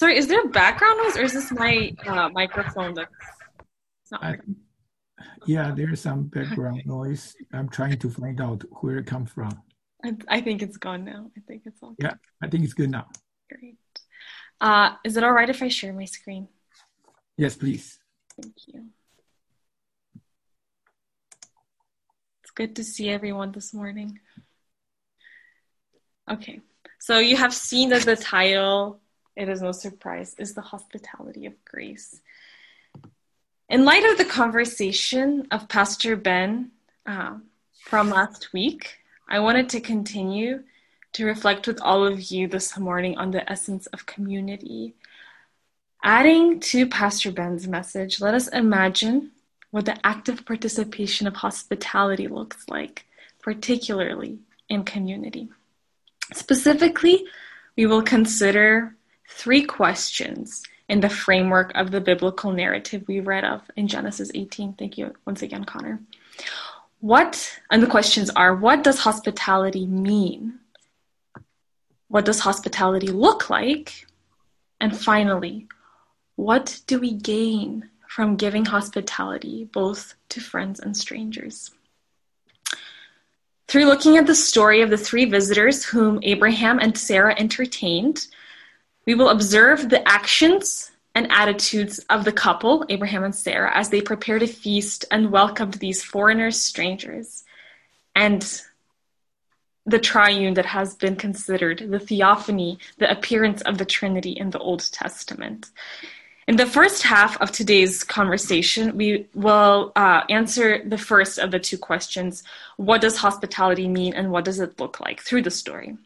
Sorry, is there background noise or is this my uh, microphone that's not I, yeah, there's some background noise. I'm trying to find out where it comes from. I, I think it's gone now. I think it's all Yeah, I think it's good now. great. Uh, is it all right if I share my screen? Yes, please. Thank you. It's good to see everyone this morning. Okay, so you have seen that the title, it is no surprise, is the hospitality of grace. In light of the conversation of Pastor Ben uh, from last week, I wanted to continue to reflect with all of you this morning on the essence of community. Adding to Pastor Ben's message, let us imagine what the active participation of hospitality looks like, particularly in community. Specifically, we will consider three questions in the framework of the biblical narrative we read of in Genesis 18. Thank you once again, Connor. What, and the questions are what does hospitality mean? What does hospitality look like? And finally, what do we gain from giving hospitality both to friends and strangers? Through looking at the story of the three visitors whom Abraham and Sarah entertained, we will observe the actions and attitudes of the couple, Abraham and Sarah, as they prepared a feast and welcomed these foreigners, strangers, and the triune that has been considered, the theophany, the appearance of the Trinity in the Old Testament. In the first half of today's conversation, we will uh, answer the first of the two questions What does hospitality mean and what does it look like through the story?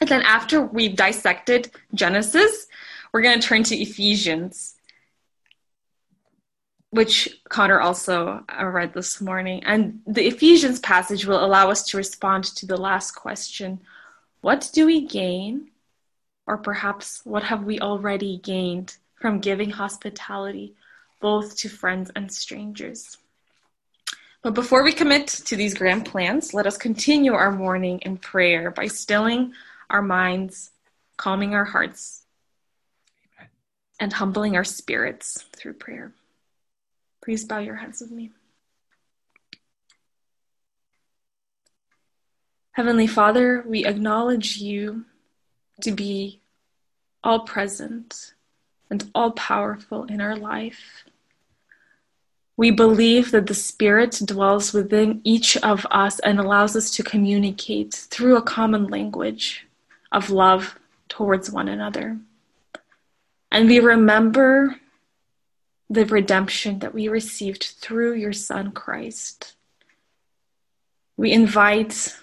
And then, after we've dissected Genesis, we're going to turn to Ephesians, which Connor also uh, read this morning. And the Ephesians passage will allow us to respond to the last question What do we gain? Or perhaps, what have we already gained from giving hospitality both to friends and strangers? But before we commit to these grand plans, let us continue our morning in prayer by stilling our minds, calming our hearts, and humbling our spirits through prayer. Please bow your heads with me. Heavenly Father, we acknowledge you to be all present and all powerful in our life. We believe that the Spirit dwells within each of us and allows us to communicate through a common language of love towards one another. And we remember the redemption that we received through your Son, Christ. We invite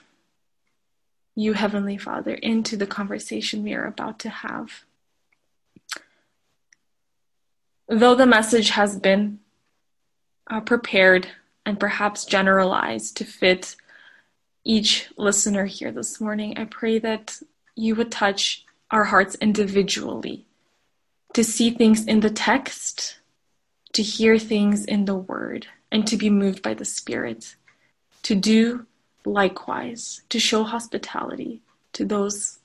you, Heavenly Father, into the conversation we are about to have. Though the message has been uh, prepared and perhaps generalized to fit each listener here this morning, I pray that you would touch our hearts individually to see things in the text, to hear things in the word, and to be moved by the Spirit, to do likewise, to show hospitality to those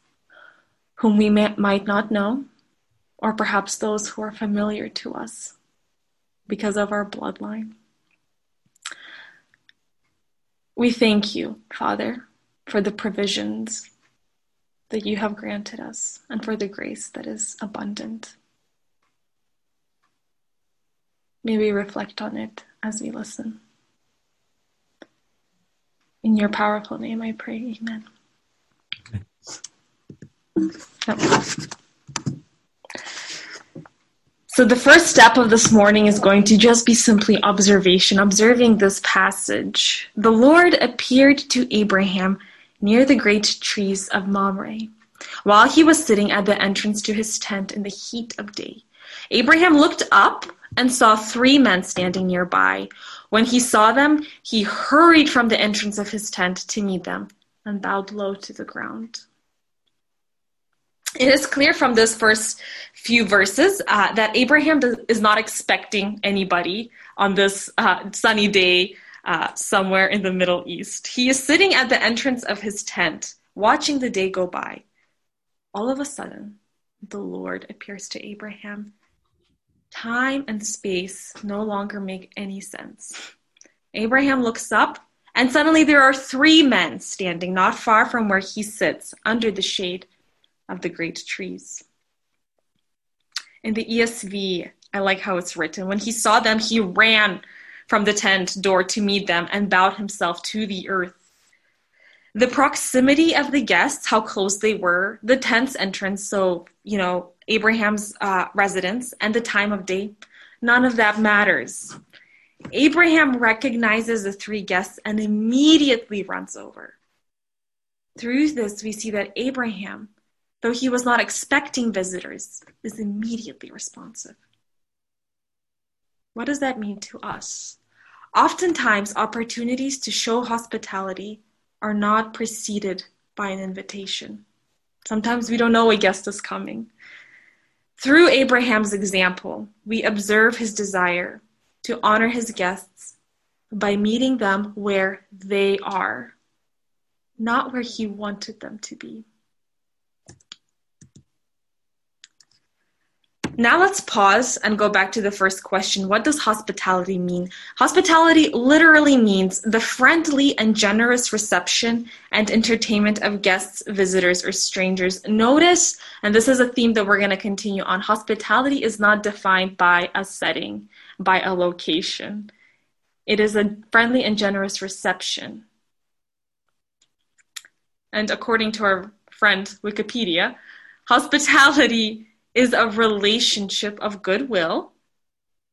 whom we may, might not know, or perhaps those who are familiar to us because of our bloodline. We thank you, Father, for the provisions that you have granted us and for the grace that is abundant. May we reflect on it as we listen. In your powerful name I pray, amen. So, the first step of this morning is going to just be simply observation, observing this passage. The Lord appeared to Abraham near the great trees of Mamre while he was sitting at the entrance to his tent in the heat of day. Abraham looked up and saw three men standing nearby. When he saw them, he hurried from the entrance of his tent to meet them and bowed low to the ground. It is clear from this first few verses uh, that Abraham is not expecting anybody on this uh, sunny day uh, somewhere in the Middle East. He is sitting at the entrance of his tent, watching the day go by. All of a sudden, the Lord appears to Abraham, time and space no longer make any sense. Abraham looks up, and suddenly there are three men standing not far from where he sits under the shade of the great trees. In the ESV, I like how it's written. When he saw them, he ran from the tent door to meet them and bowed himself to the earth. The proximity of the guests, how close they were, the tent's entrance, so, you know, Abraham's uh, residence, and the time of day, none of that matters. Abraham recognizes the three guests and immediately runs over. Through this, we see that Abraham, though he was not expecting visitors, is immediately responsive. What does that mean to us? Oftentimes, opportunities to show hospitality are not preceded by an invitation. Sometimes we don't know a guest is coming. Through Abraham's example, we observe his desire to honor his guests by meeting them where they are, not where he wanted them to be. Now let's pause and go back to the first question. What does hospitality mean? Hospitality literally means the friendly and generous reception and entertainment of guests, visitors, or strangers. Notice, and this is a theme that we're going to continue on, hospitality is not defined by a setting, by a location. It is a friendly and generous reception. And according to our friend Wikipedia, hospitality is a relationship of goodwill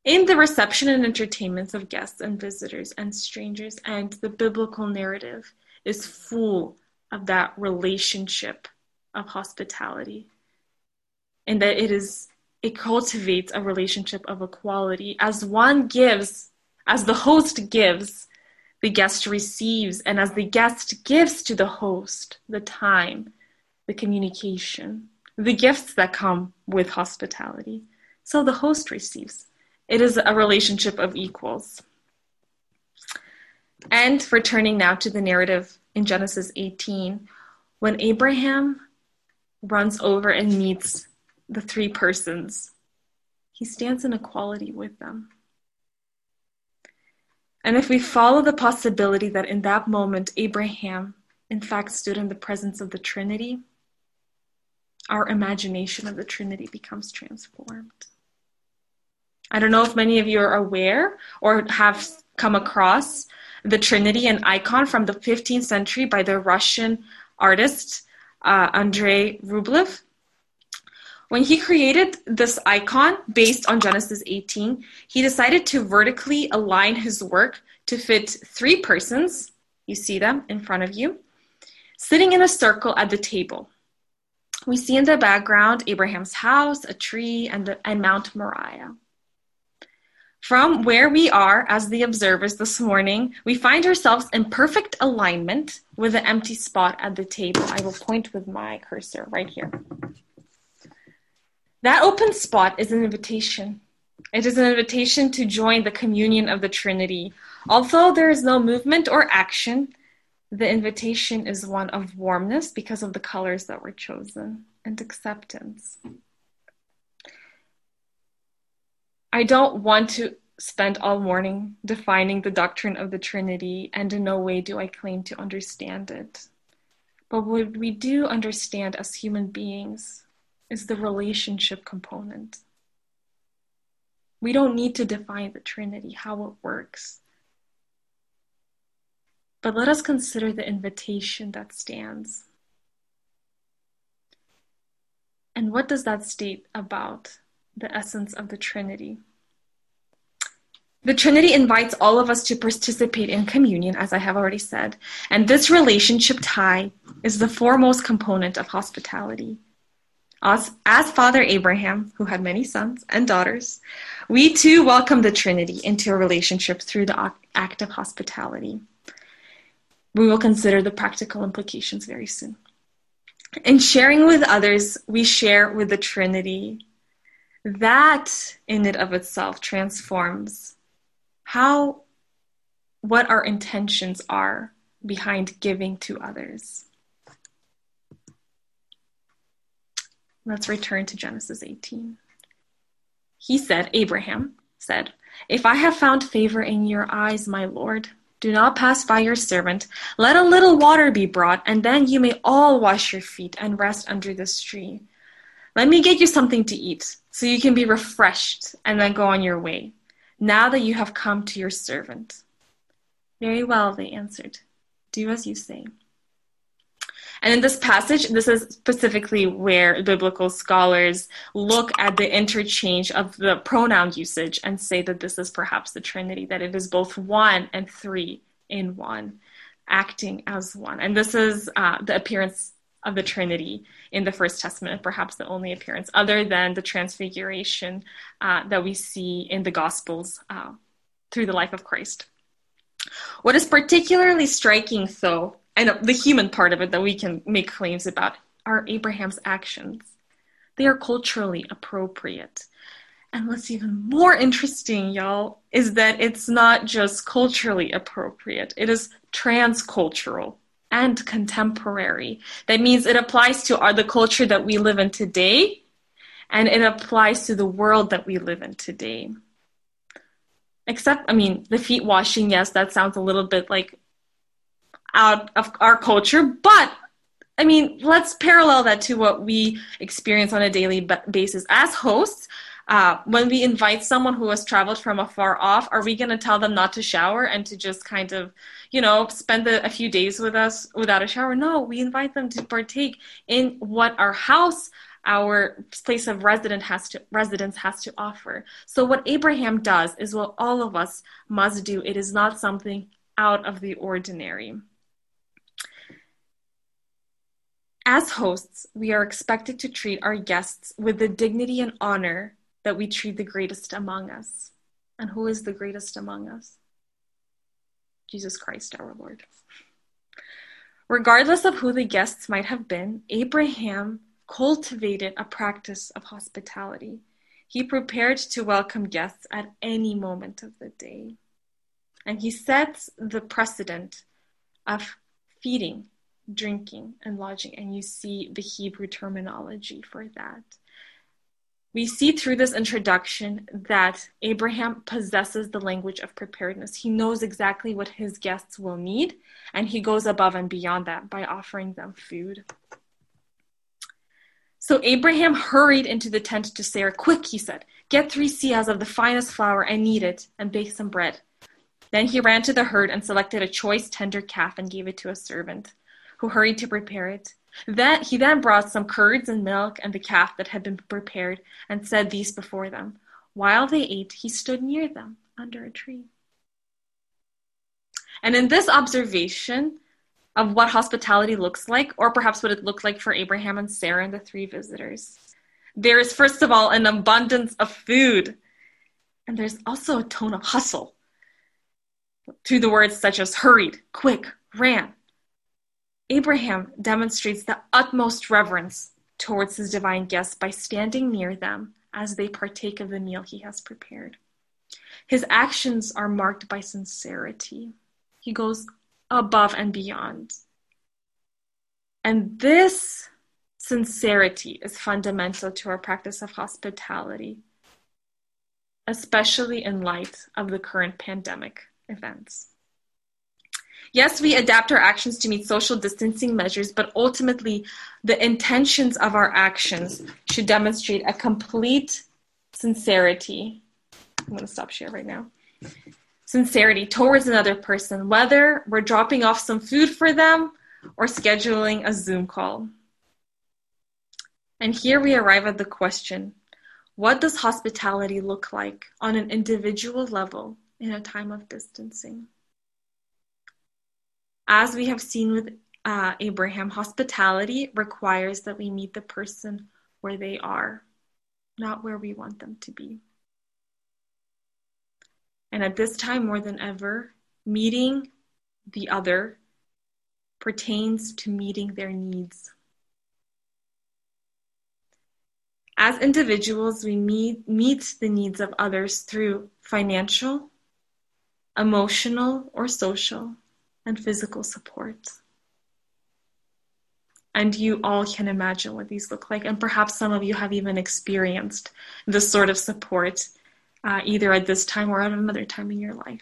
in the reception and entertainments of guests and visitors and strangers. And the biblical narrative is full of that relationship of hospitality. And that it is it cultivates a relationship of equality as one gives, as the host gives, the guest receives, and as the guest gives to the host the time, the communication, the gifts that come with hospitality. So the host receives. It is a relationship of equals. And returning now to the narrative in Genesis 18, when Abraham runs over and meets the three persons, he stands in equality with them. And if we follow the possibility that in that moment Abraham, in fact, stood in the presence of the Trinity, our imagination of the Trinity becomes transformed. I don't know if many of you are aware or have come across the Trinity, an icon from the 15th century by the Russian artist uh, Andrei Rublev. When he created this icon based on Genesis 18, he decided to vertically align his work to fit three persons. You see them in front of you, sitting in a circle at the table. We see in the background Abraham's house, a tree, and, the, and Mount Moriah. From where we are as the observers this morning, we find ourselves in perfect alignment with the empty spot at the table. I will point with my cursor right here. That open spot is an invitation. It is an invitation to join the communion of the Trinity. Although there is no movement or action, the invitation is one of warmness because of the colors that were chosen and acceptance. I don't want to spend all morning defining the doctrine of the Trinity, and in no way do I claim to understand it. But what we do understand as human beings is the relationship component. We don't need to define the Trinity, how it works. But let us consider the invitation that stands. And what does that state about the essence of the Trinity? The Trinity invites all of us to participate in communion, as I have already said, and this relationship tie is the foremost component of hospitality. As, as Father Abraham, who had many sons and daughters, we too welcome the Trinity into a relationship through the act of hospitality. We will consider the practical implications very soon. In sharing with others, we share with the Trinity. That in it of itself transforms how, what our intentions are behind giving to others. Let's return to Genesis 18. He said, Abraham said, If I have found favor in your eyes, my Lord, do not pass by your servant. Let a little water be brought, and then you may all wash your feet and rest under this tree. Let me get you something to eat, so you can be refreshed and then go on your way, now that you have come to your servant. Very well, they answered. Do as you say. And in this passage, this is specifically where biblical scholars look at the interchange of the pronoun usage and say that this is perhaps the Trinity, that it is both one and three in one, acting as one. And this is uh, the appearance of the Trinity in the First Testament, perhaps the only appearance, other than the transfiguration uh, that we see in the Gospels uh, through the life of Christ. What is particularly striking, though, and the human part of it that we can make claims about are Abraham's actions. They are culturally appropriate. And what's even more interesting, y'all, is that it's not just culturally appropriate, it is transcultural and contemporary. That means it applies to our, the culture that we live in today, and it applies to the world that we live in today. Except, I mean, the feet washing, yes, that sounds a little bit like out of our culture, but I mean, let's parallel that to what we experience on a daily basis as hosts. Uh, when we invite someone who has traveled from afar off, are we going to tell them not to shower and to just kind of, you know, spend a, a few days with us without a shower? No, we invite them to partake in what our house, our place of resident has to residence has to offer. So what Abraham does is what all of us must do. It is not something out of the ordinary. As hosts, we are expected to treat our guests with the dignity and honor that we treat the greatest among us. And who is the greatest among us? Jesus Christ, our Lord. Regardless of who the guests might have been, Abraham cultivated a practice of hospitality. He prepared to welcome guests at any moment of the day. And he sets the precedent of feeding drinking and lodging, and you see the Hebrew terminology for that. We see through this introduction that Abraham possesses the language of preparedness. He knows exactly what his guests will need, and he goes above and beyond that by offering them food. So Abraham hurried into the tent to Sarah. Quick, he said, get three seahs of the finest flour and knead it, and bake some bread. Then he ran to the herd and selected a choice tender calf and gave it to a servant who hurried to prepare it. Then he then brought some curds and milk and the calf that had been prepared, and set these before them. While they ate, he stood near them under a tree. And in this observation of what hospitality looks like, or perhaps what it looked like for Abraham and Sarah and the three visitors, there is first of all an abundance of food, and there's also a tone of hustle to the words such as hurried, quick, ran, Abraham demonstrates the utmost reverence towards his divine guests by standing near them as they partake of the meal he has prepared. His actions are marked by sincerity. He goes above and beyond. And this sincerity is fundamental to our practice of hospitality, especially in light of the current pandemic events. Yes, we adapt our actions to meet social distancing measures, but ultimately, the intentions of our actions should demonstrate a complete sincerity. I'm going to stop share right now. Sincerity towards another person, whether we're dropping off some food for them or scheduling a Zoom call. And here we arrive at the question what does hospitality look like on an individual level in a time of distancing? As we have seen with uh, Abraham, hospitality requires that we meet the person where they are, not where we want them to be. And at this time, more than ever, meeting the other pertains to meeting their needs. As individuals, we meet, meet the needs of others through financial, emotional, or social and physical support. And you all can imagine what these look like. And perhaps some of you have even experienced this sort of support, uh, either at this time or at another time in your life.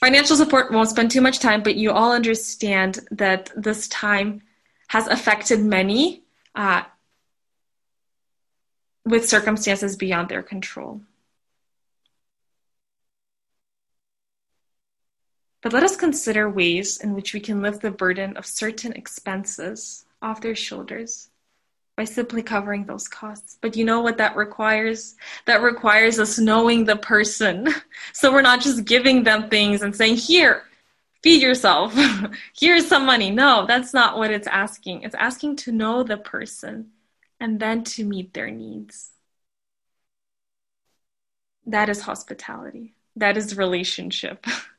Financial support won't spend too much time, but you all understand that this time has affected many uh, with circumstances beyond their control. But let us consider ways in which we can lift the burden of certain expenses off their shoulders by simply covering those costs. But you know what that requires? That requires us knowing the person. So we're not just giving them things and saying, here, feed yourself. Here's some money. No, that's not what it's asking. It's asking to know the person and then to meet their needs. That is hospitality. That is relationship.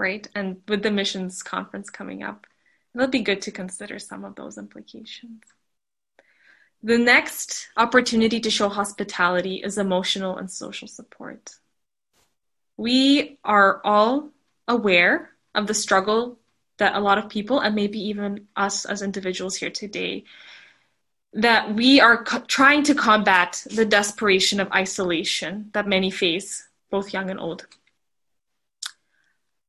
right? And with the missions conference coming up, it'll be good to consider some of those implications. The next opportunity to show hospitality is emotional and social support. We are all aware of the struggle that a lot of people, and maybe even us as individuals here today, that we are co- trying to combat the desperation of isolation that many face, both young and old.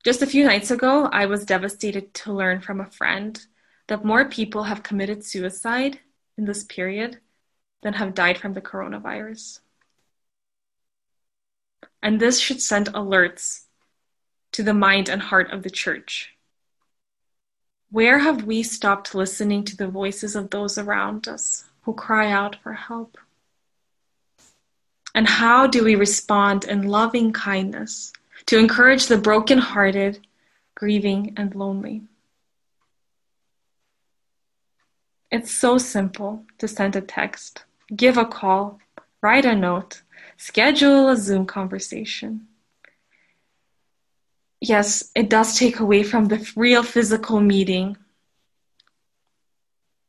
Just a few nights ago, I was devastated to learn from a friend that more people have committed suicide in this period than have died from the coronavirus. And this should send alerts to the mind and heart of the church. Where have we stopped listening to the voices of those around us who cry out for help? And how do we respond in loving kindness to encourage the brokenhearted, grieving, and lonely. It's so simple to send a text, give a call, write a note, schedule a Zoom conversation. Yes, it does take away from the real physical meeting,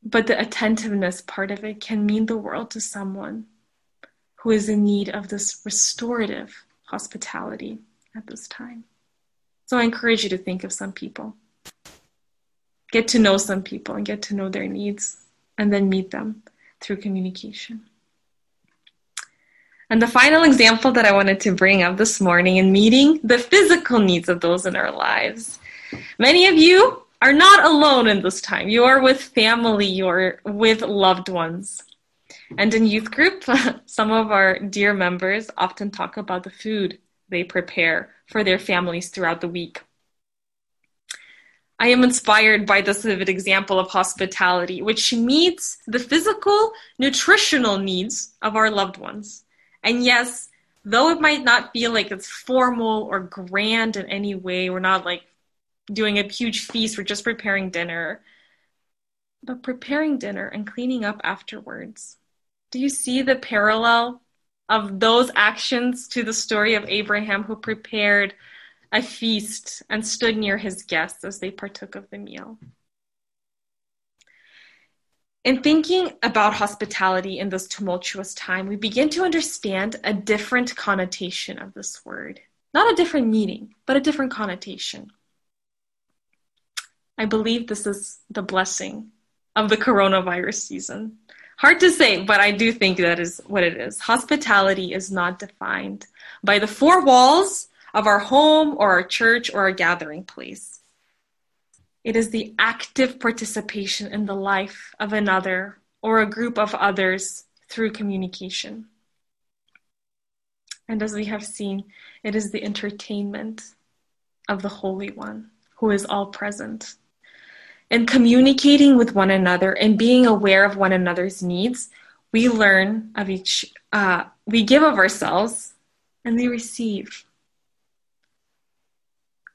but the attentiveness part of it can mean the world to someone who is in need of this restorative hospitality at this time. So I encourage you to think of some people. Get to know some people and get to know their needs and then meet them through communication. And the final example that I wanted to bring up this morning in meeting the physical needs of those in our lives. Many of you are not alone in this time. You are with family, you are with loved ones. And in youth group, some of our dear members often talk about the food they prepare for their families throughout the week. I am inspired by this vivid example of hospitality, which meets the physical, nutritional needs of our loved ones. And yes, though it might not feel like it's formal or grand in any way, we're not like doing a huge feast, we're just preparing dinner. But preparing dinner and cleaning up afterwards. Do you see the parallel of those actions to the story of Abraham who prepared a feast and stood near his guests as they partook of the meal. In thinking about hospitality in this tumultuous time, we begin to understand a different connotation of this word. Not a different meaning, but a different connotation. I believe this is the blessing of the coronavirus season. Hard to say, but I do think that is what it is. Hospitality is not defined by the four walls of our home or our church or our gathering place. It is the active participation in the life of another or a group of others through communication. And as we have seen, it is the entertainment of the Holy One who is all present in communicating with one another and being aware of one another's needs, we learn of each, uh, we give of ourselves and we receive.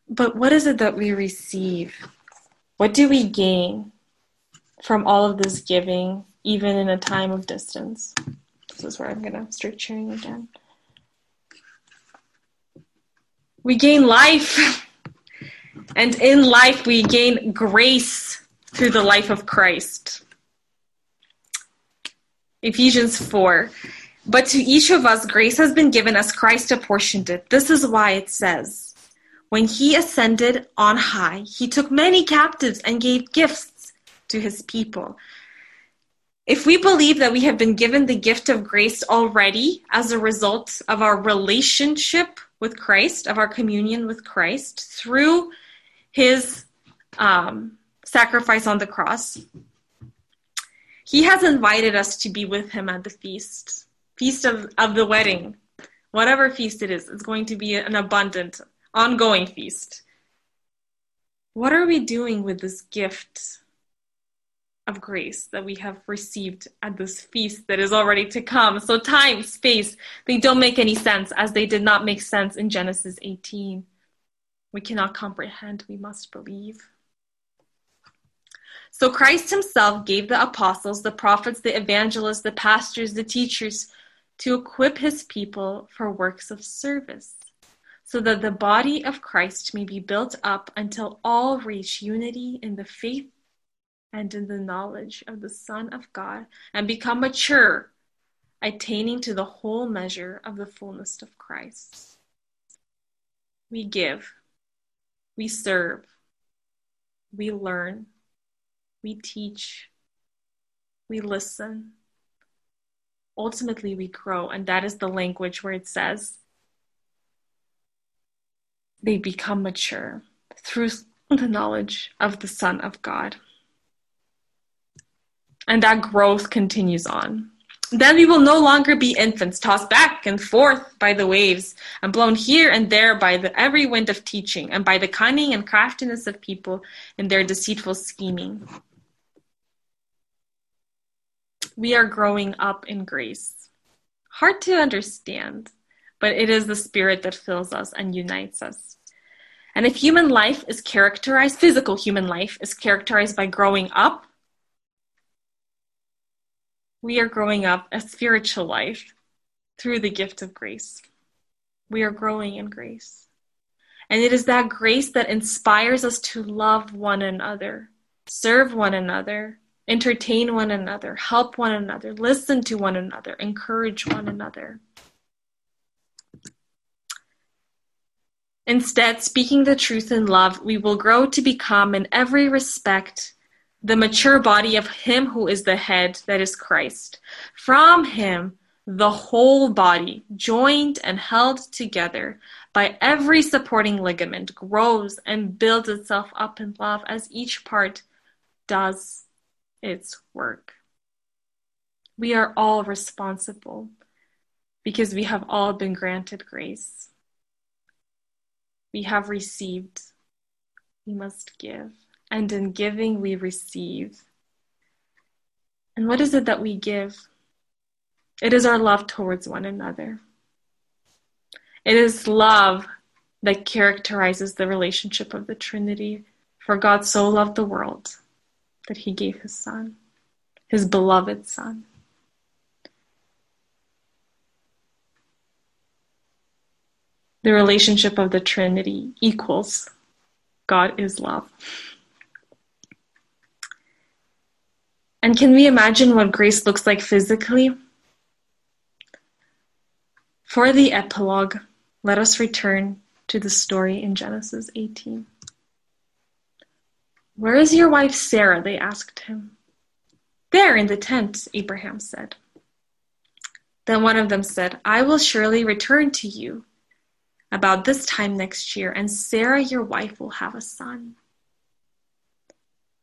But what is it that we receive? What do we gain from all of this giving, even in a time of distance? This is where I'm going to start sharing again. We gain life. And in life, we gain grace through the life of Christ. Ephesians 4. But to each of us, grace has been given as Christ apportioned it. This is why it says, when he ascended on high, he took many captives and gave gifts to his people. If we believe that we have been given the gift of grace already as a result of our relationship with Christ, of our communion with Christ through his um, sacrifice on the cross, he has invited us to be with him at the feast, feast of, of the wedding. Whatever feast it is, it's going to be an abundant, ongoing feast. What are we doing with this gift of grace that we have received at this feast that is already to come? So, time, space, they don't make any sense as they did not make sense in Genesis 18. We cannot comprehend, we must believe. So Christ himself gave the apostles, the prophets, the evangelists, the pastors, the teachers to equip his people for works of service, so that the body of Christ may be built up until all reach unity in the faith and in the knowledge of the Son of God and become mature, attaining to the whole measure of the fullness of Christ. We give, we serve, we learn we teach, we listen. Ultimately, we grow, and that is the language where it says they become mature through the knowledge of the Son of God. And that growth continues on. Then we will no longer be infants, tossed back and forth by the waves, and blown here and there by the every wind of teaching, and by the cunning and craftiness of people in their deceitful scheming. We are growing up in grace. Hard to understand, but it is the Spirit that fills us and unites us. And if human life is characterized, physical human life is characterized by growing up, we are growing up a spiritual life through the gift of grace. We are growing in grace. And it is that grace that inspires us to love one another, serve one another, entertain one another, help one another, listen to one another, encourage one another. Instead, speaking the truth in love, we will grow to become, in every respect, the mature body of Him who is the head, that is Christ. From Him, the whole body, joined and held together by every supporting ligament, grows and builds itself up in love as each part does its work. We are all responsible because we have all been granted grace. We have received. We must give. And in giving, we receive. And what is it that we give? It is our love towards one another. It is love that characterizes the relationship of the Trinity. For God so loved the world that he gave his son, his beloved son. The relationship of the Trinity equals God is love. And can we imagine what grace looks like physically? For the epilogue, let us return to the story in Genesis 18. Where is your wife Sarah? they asked him. There in the tent, Abraham said. Then one of them said, I will surely return to you about this time next year, and Sarah, your wife, will have a son.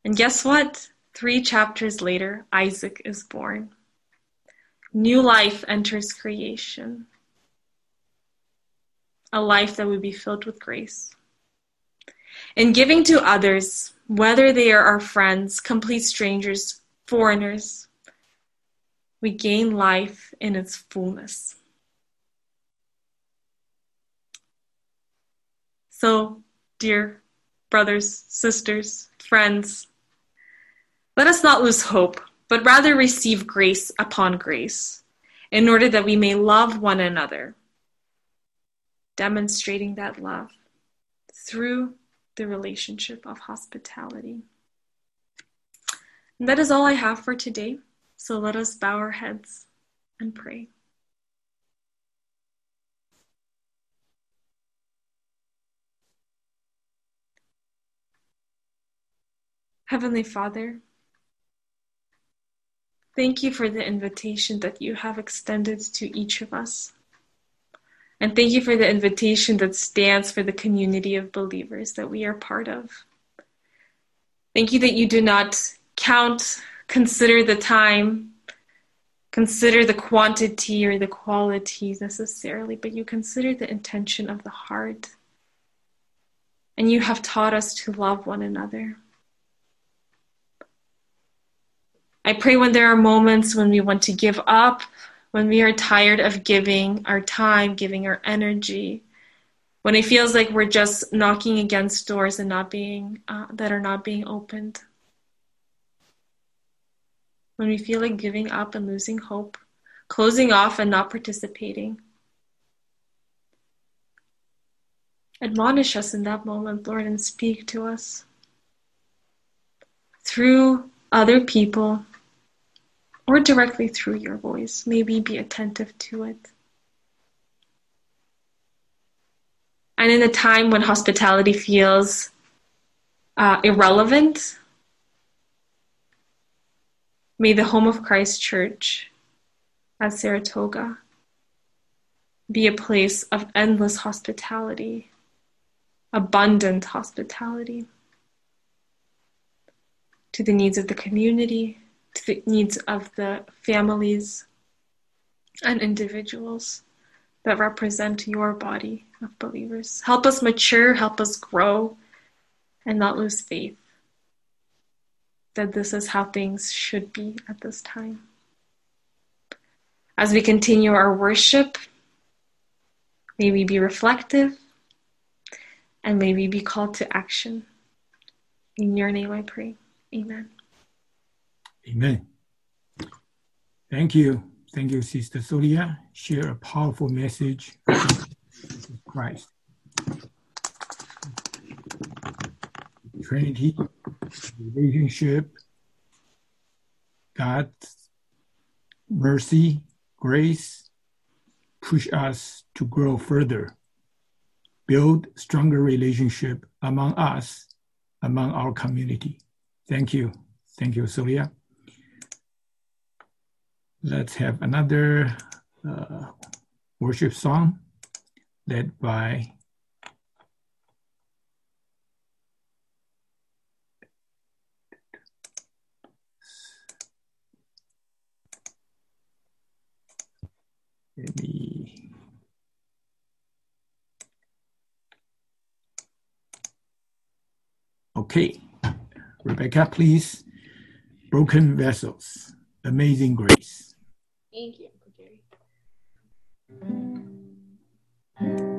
And guess what? Three chapters later, Isaac is born. New life enters creation. A life that would be filled with grace. In giving to others, whether they are our friends, complete strangers, foreigners, we gain life in its fullness. So, dear brothers, sisters, friends, let us not lose hope, but rather receive grace upon grace, in order that we may love one another, demonstrating that love through the relationship of hospitality. And that is all I have for today. So let us bow our heads and pray. Heavenly Father, thank you for the invitation that you have extended to each of us. And thank you for the invitation that stands for the community of believers that we are part of. Thank you that you do not count, consider the time, consider the quantity or the quality necessarily, but you consider the intention of the heart. And you have taught us to love one another. I pray when there are moments when we want to give up, when we are tired of giving our time, giving our energy, when it feels like we're just knocking against doors and not being uh, that are not being opened. When we feel like giving up and losing hope, closing off and not participating. Admonish us in that moment, Lord, and speak to us through other people or directly through your voice. Maybe be attentive to it. And in a time when hospitality feels uh, irrelevant, may the home of Christ Church at Saratoga be a place of endless hospitality, abundant hospitality to the needs of the community, needs of the families and individuals that represent your body of believers. Help us mature, help us grow, and not lose faith that this is how things should be at this time. As we continue our worship, may we be reflective and may we be called to action. In your name I pray. Amen. Amen. Thank you. Thank you, Sister Solia. Share a powerful message of Christ. Trinity, relationship, God's mercy, grace, push us to grow further, build stronger relationship among us, among our community. Thank you. Thank you, Solia. Let's have another uh, worship song led by let me okay rebecca please. Broken vessels. Amazing grace Thank you, treasure.